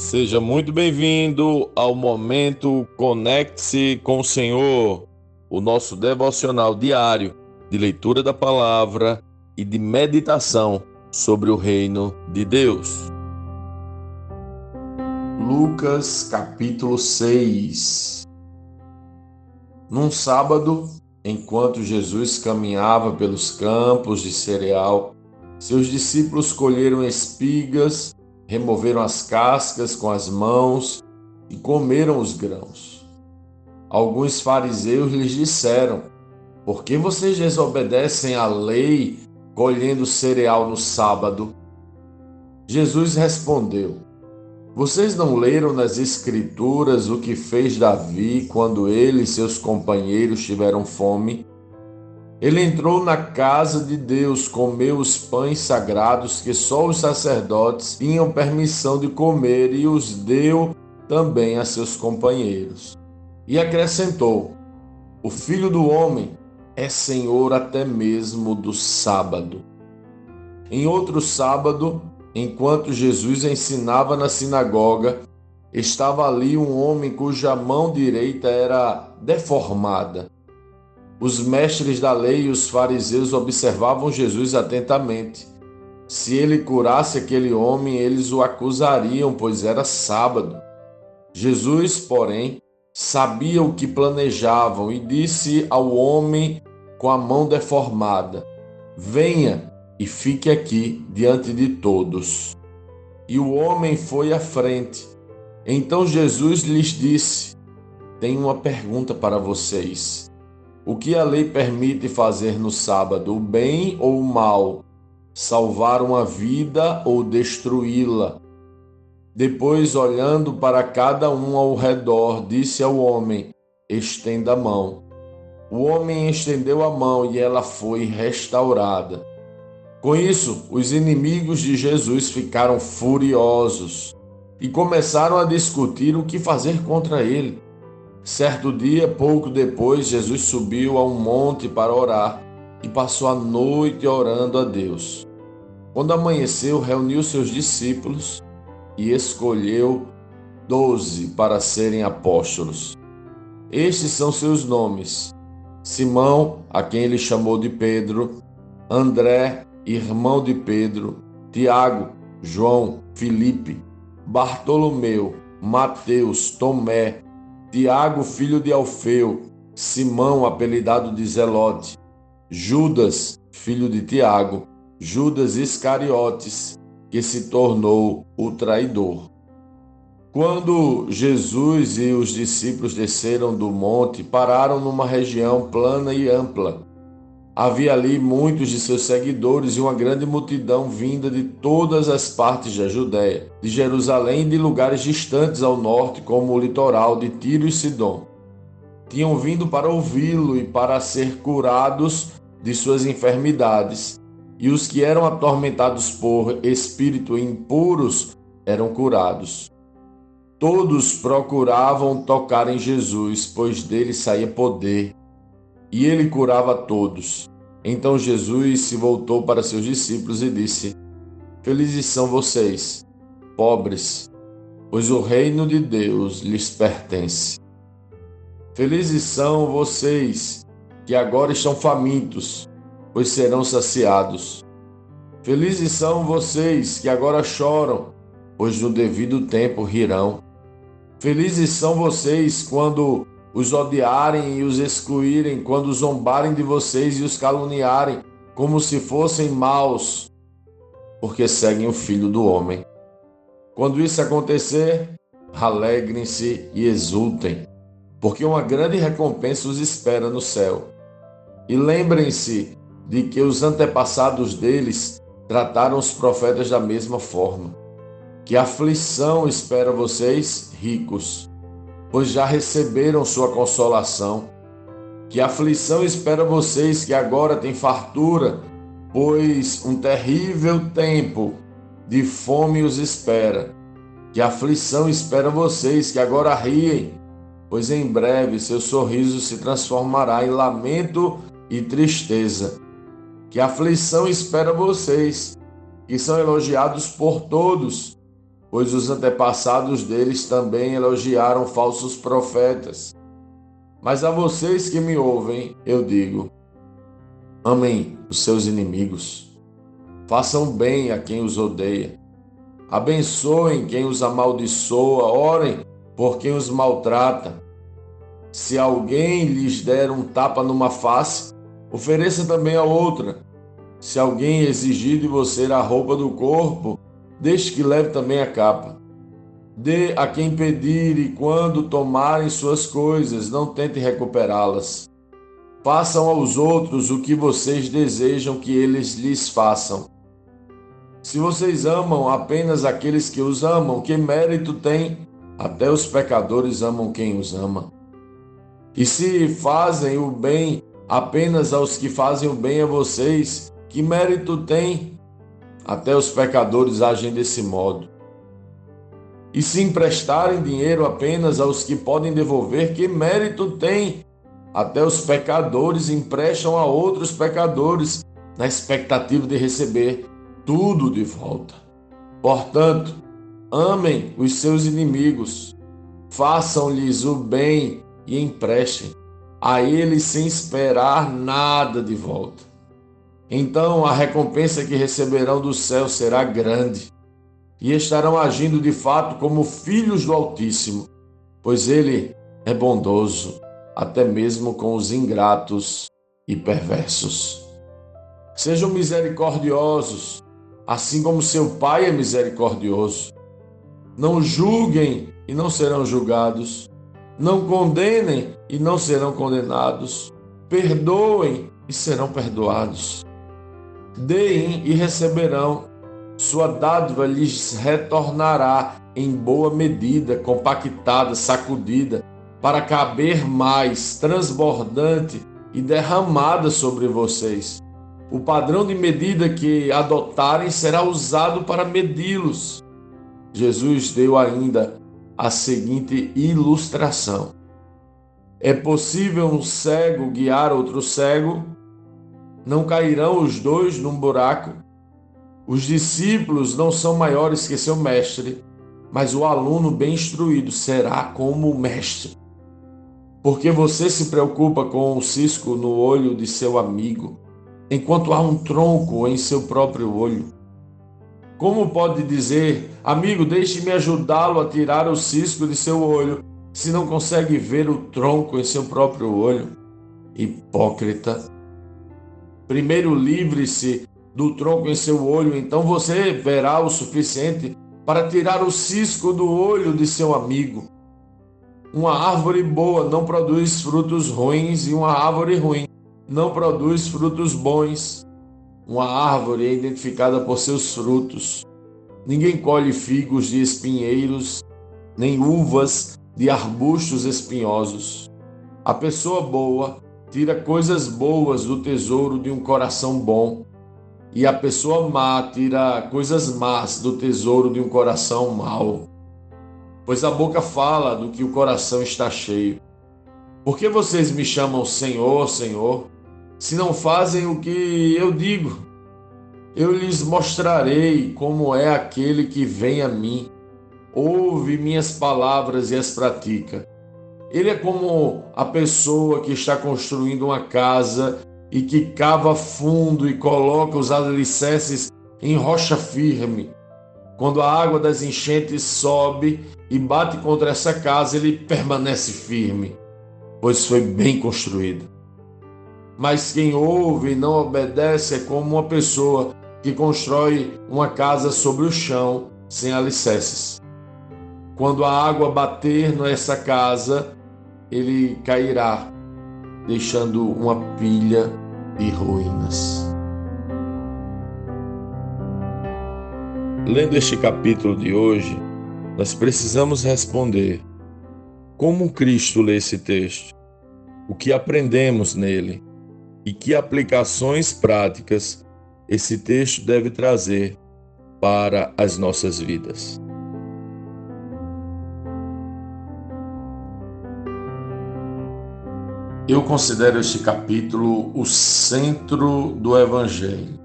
Seja muito bem-vindo ao momento Conecte-se com o Senhor, o nosso devocional diário de leitura da palavra e de meditação sobre o reino de Deus. Lucas capítulo 6 Num sábado, enquanto Jesus caminhava pelos campos de cereal, seus discípulos colheram espigas removeram as cascas com as mãos e comeram os grãos. Alguns fariseus lhes disseram: Por que vocês desobedecem à lei colhendo cereal no sábado? Jesus respondeu: Vocês não leram nas Escrituras o que fez Davi quando ele e seus companheiros tiveram fome? Ele entrou na casa de Deus, comeu os pães sagrados que só os sacerdotes tinham permissão de comer e os deu também a seus companheiros. E acrescentou: O filho do homem é senhor até mesmo do sábado. Em outro sábado, enquanto Jesus ensinava na sinagoga, estava ali um homem cuja mão direita era deformada os mestres da lei e os fariseus observavam Jesus atentamente. Se ele curasse aquele homem, eles o acusariam, pois era sábado. Jesus, porém, sabia o que planejavam e disse ao homem com a mão deformada: Venha e fique aqui diante de todos. E o homem foi à frente. Então Jesus lhes disse: Tenho uma pergunta para vocês. O que a lei permite fazer no sábado, o bem ou o mal? Salvar uma vida ou destruí-la? Depois, olhando para cada um ao redor, disse ao homem: Estenda a mão. O homem estendeu a mão e ela foi restaurada. Com isso, os inimigos de Jesus ficaram furiosos e começaram a discutir o que fazer contra ele. Certo dia, pouco depois, Jesus subiu a um monte para orar e passou a noite orando a Deus. Quando amanheceu, reuniu seus discípulos e escolheu doze para serem apóstolos. Estes são seus nomes: Simão, a quem ele chamou de Pedro, André, irmão de Pedro, Tiago, João, Filipe, Bartolomeu, Mateus, Tomé, Tiago, filho de Alfeu, Simão, apelidado de Zelote, Judas, filho de Tiago, Judas Iscariotes, que se tornou o traidor. Quando Jesus e os discípulos desceram do monte, pararam numa região plana e ampla Havia ali muitos de seus seguidores e uma grande multidão vinda de todas as partes da Judéia, de Jerusalém e de lugares distantes ao norte, como o litoral de Tiro e Sidom. Tinham vindo para ouvi-lo e para ser curados de suas enfermidades, e os que eram atormentados por espírito impuros eram curados. Todos procuravam tocar em Jesus, pois dele saía poder e ele curava todos. Então Jesus se voltou para seus discípulos e disse: Felizes são vocês, pobres, pois o reino de Deus lhes pertence. Felizes são vocês que agora estão famintos, pois serão saciados. Felizes são vocês que agora choram, pois no devido tempo rirão. Felizes são vocês quando os odiarem e os excluírem, quando zombarem de vocês e os caluniarem, como se fossem maus, porque seguem o Filho do Homem. Quando isso acontecer, alegrem-se e exultem, porque uma grande recompensa os espera no céu. E lembrem-se de que os antepassados deles trataram os profetas da mesma forma. Que aflição espera vocês, ricos pois já receberam sua consolação. Que aflição espera vocês que agora têm fartura, pois um terrível tempo de fome os espera. Que aflição espera vocês que agora riem, pois em breve seu sorriso se transformará em lamento e tristeza. Que aflição espera vocês que são elogiados por todos, pois os antepassados deles também elogiaram falsos profetas. Mas a vocês que me ouvem, eu digo: amem os seus inimigos, façam bem a quem os odeia, abençoem quem os amaldiçoa, orem por quem os maltrata. Se alguém lhes der um tapa numa face, ofereça também a outra. Se alguém exigir de você a roupa do corpo, deixe que leve também a capa. Dê a quem pedir e quando tomarem suas coisas, não tente recuperá-las. Façam aos outros o que vocês desejam que eles lhes façam. Se vocês amam apenas aqueles que os amam, que mérito tem? Até os pecadores amam quem os ama. E se fazem o bem apenas aos que fazem o bem a vocês, que mérito tem? Até os pecadores agem desse modo. E se emprestarem dinheiro apenas aos que podem devolver, que mérito tem? Até os pecadores emprestam a outros pecadores, na expectativa de receber tudo de volta. Portanto, amem os seus inimigos, façam-lhes o bem e emprestem a eles sem esperar nada de volta. Então a recompensa que receberão do céu será grande e estarão agindo de fato como filhos do Altíssimo, pois ele é bondoso até mesmo com os ingratos e perversos. Sejam misericordiosos, assim como seu Pai é misericordioso. Não julguem e não serão julgados. Não condenem e não serão condenados. Perdoem e serão perdoados. Deem e receberão. Sua dádiva lhes retornará em boa medida, compactada, sacudida, para caber mais, transbordante e derramada sobre vocês. O padrão de medida que adotarem será usado para medi-los. Jesus deu ainda a seguinte ilustração: É possível um cego guiar outro cego? Não cairão os dois num buraco? Os discípulos não são maiores que seu mestre, mas o aluno bem instruído será como o mestre. Porque você se preocupa com o cisco no olho de seu amigo, enquanto há um tronco em seu próprio olho. Como pode dizer, amigo, deixe-me ajudá-lo a tirar o cisco de seu olho, se não consegue ver o tronco em seu próprio olho? Hipócrita. Primeiro livre-se do tronco em seu olho, então você verá o suficiente para tirar o cisco do olho de seu amigo. Uma árvore boa não produz frutos ruins e uma árvore ruim não produz frutos bons. Uma árvore é identificada por seus frutos. Ninguém colhe figos de espinheiros, nem uvas de arbustos espinhosos. A pessoa boa tira coisas boas do tesouro de um coração bom, e a pessoa má tira coisas más do tesouro de um coração mau. Pois a boca fala do que o coração está cheio. Por que vocês me chamam Senhor, Senhor, se não fazem o que eu digo. Eu lhes mostrarei como é aquele que vem a mim, ouve minhas palavras e as pratica. Ele é como a pessoa que está construindo uma casa e que cava fundo e coloca os alicerces em rocha firme. Quando a água das enchentes sobe e bate contra essa casa, ele permanece firme, pois foi bem construído. Mas quem ouve e não obedece é como uma pessoa que constrói uma casa sobre o chão sem alicerces. Quando a água bater nessa casa, ele cairá, deixando uma pilha de ruínas. Lendo este capítulo de hoje, nós precisamos responder: como Cristo lê esse texto? O que aprendemos nele? e que aplicações práticas esse texto deve trazer para as nossas vidas. Eu considero este capítulo o centro do Evangelho.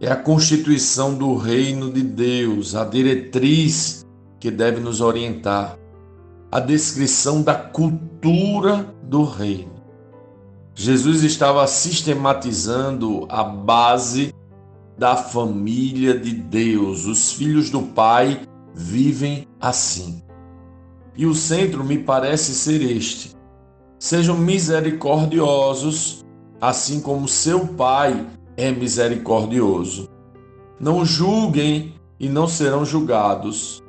é a constituição do reino de Deus, a diretriz que deve nos orientar, a descrição da cultura do reino. Jesus estava sistematizando a base da família de Deus. Os filhos do Pai vivem assim. E o centro me parece ser este: sejam misericordiosos, assim como seu Pai é misericordioso. Não julguem e não serão julgados.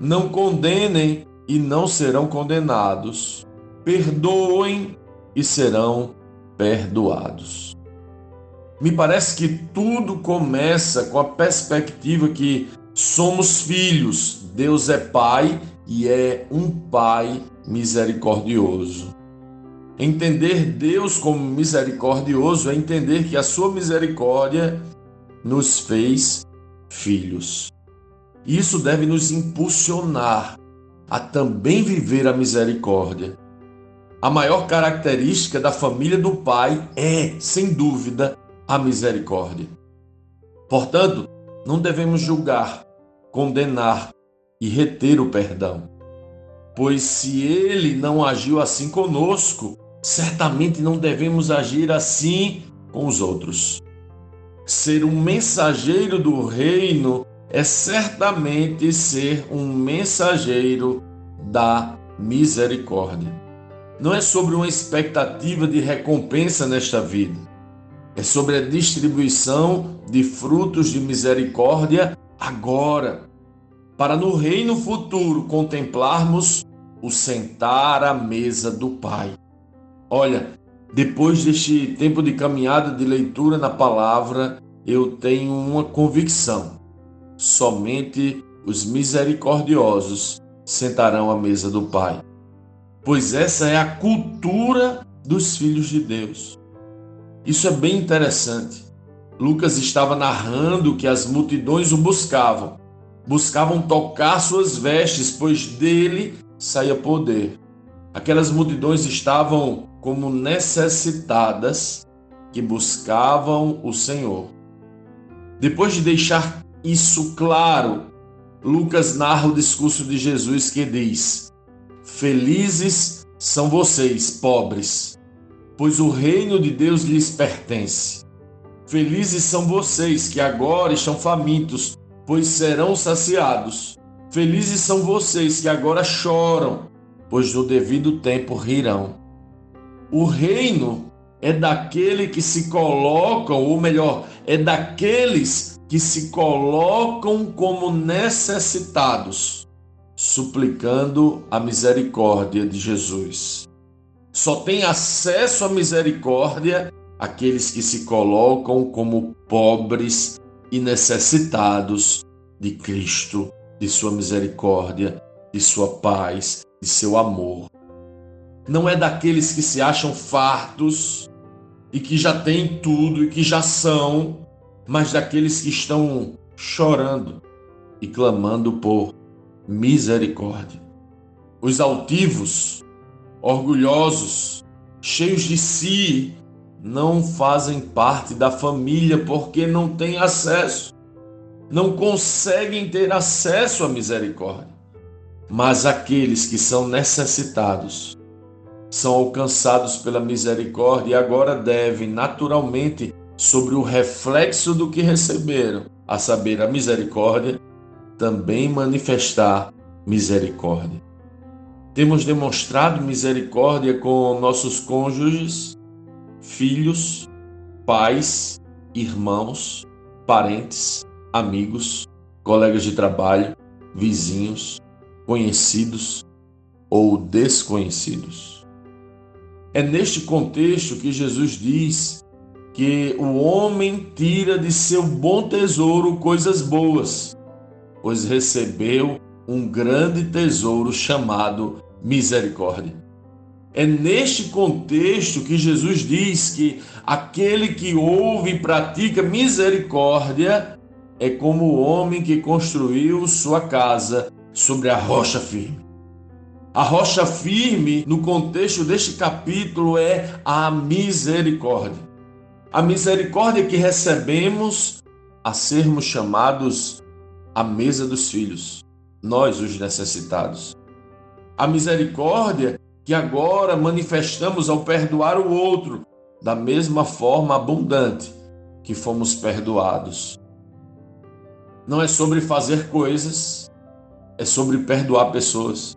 Não condenem e não serão condenados. Perdoem e serão perdoados. Me parece que tudo começa com a perspectiva que somos filhos, Deus é Pai e é um Pai misericordioso. Entender Deus como misericordioso é entender que a sua misericórdia nos fez filhos. Isso deve nos impulsionar a também viver a misericórdia. A maior característica da família do Pai é, sem dúvida, a misericórdia. Portanto, não devemos julgar, condenar e reter o perdão. Pois se ele não agiu assim conosco, certamente não devemos agir assim com os outros. Ser um mensageiro do reino é certamente ser um mensageiro da misericórdia. Não é sobre uma expectativa de recompensa nesta vida, é sobre a distribuição de frutos de misericórdia agora, para no reino futuro contemplarmos o sentar à mesa do Pai. Olha, depois deste tempo de caminhada de leitura na palavra, eu tenho uma convicção: somente os misericordiosos sentarão à mesa do Pai. Pois essa é a cultura dos filhos de Deus. Isso é bem interessante. Lucas estava narrando que as multidões o buscavam. Buscavam tocar suas vestes, pois dele saía poder. Aquelas multidões estavam como necessitadas que buscavam o Senhor. Depois de deixar isso claro, Lucas narra o discurso de Jesus que diz: Felizes são vocês, pobres, pois o reino de Deus lhes pertence. Felizes são vocês que agora estão famintos, pois serão saciados. Felizes são vocês que agora choram, pois no devido tempo rirão. O reino é daquele que se colocam, ou melhor, é daqueles que se colocam como necessitados, suplicando a misericórdia de Jesus. Só tem acesso à misericórdia aqueles que se colocam como pobres e necessitados de Cristo, de sua misericórdia, de sua paz, de seu amor não é daqueles que se acham fartos e que já têm tudo e que já são, mas daqueles que estão chorando e clamando por misericórdia. Os altivos, orgulhosos, cheios de si, não fazem parte da família porque não têm acesso, não conseguem ter acesso à misericórdia. Mas aqueles que são necessitados, são alcançados pela misericórdia e agora devem, naturalmente, sobre o reflexo do que receberam, a saber, a misericórdia, também manifestar misericórdia. Temos demonstrado misericórdia com nossos cônjuges, filhos, pais, irmãos, parentes, amigos, colegas de trabalho, vizinhos, conhecidos ou desconhecidos. É neste contexto que Jesus diz que o homem tira de seu bom tesouro coisas boas, pois recebeu um grande tesouro chamado misericórdia. É neste contexto que Jesus diz que aquele que ouve e pratica misericórdia é como o homem que construiu sua casa sobre a rocha firme. A rocha firme, no contexto deste capítulo, é a misericórdia. A misericórdia que recebemos a sermos chamados à mesa dos filhos, nós, os necessitados. A misericórdia que agora manifestamos ao perdoar o outro, da mesma forma abundante que fomos perdoados. Não é sobre fazer coisas, é sobre perdoar pessoas.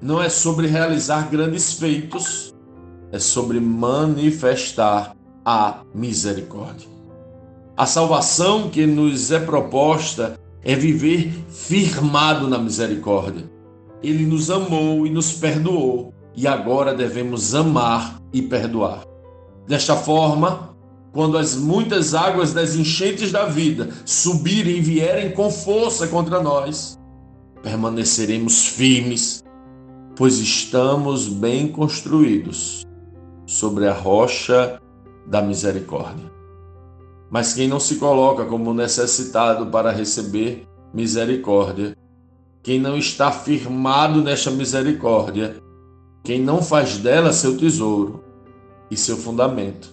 Não é sobre realizar grandes feitos, é sobre manifestar a misericórdia. A salvação que nos é proposta é viver firmado na misericórdia. Ele nos amou e nos perdoou, e agora devemos amar e perdoar. Desta forma, quando as muitas águas das enchentes da vida subirem e vierem com força contra nós, permaneceremos firmes, pois estamos bem construídos sobre a rocha da misericórdia. Mas quem não se coloca como necessitado para receber misericórdia, quem não está firmado nesta misericórdia, quem não faz dela seu tesouro e seu fundamento,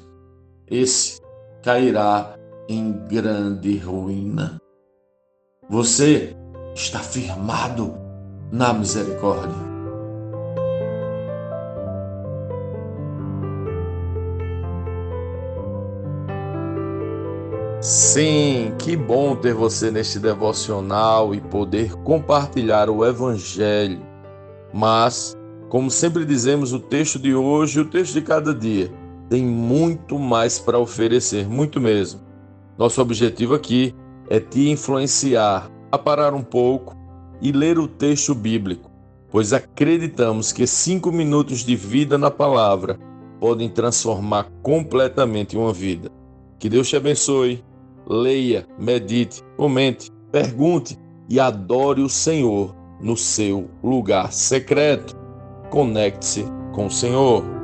esse cairá em grande ruína. Você está firmado na misericórdia. Sim, que bom ter você neste devocional e poder compartilhar o Evangelho. Mas, como sempre dizemos, o texto de hoje, o texto de cada dia, tem muito mais para oferecer, muito mesmo. Nosso objetivo aqui é te influenciar a parar um pouco e ler o texto bíblico, pois acreditamos que cinco minutos de vida na palavra podem transformar completamente uma vida. Que Deus te abençoe leia, medite, comente, pergunte e adore o Senhor no seu lugar secreto. Conecte-se com o Senhor.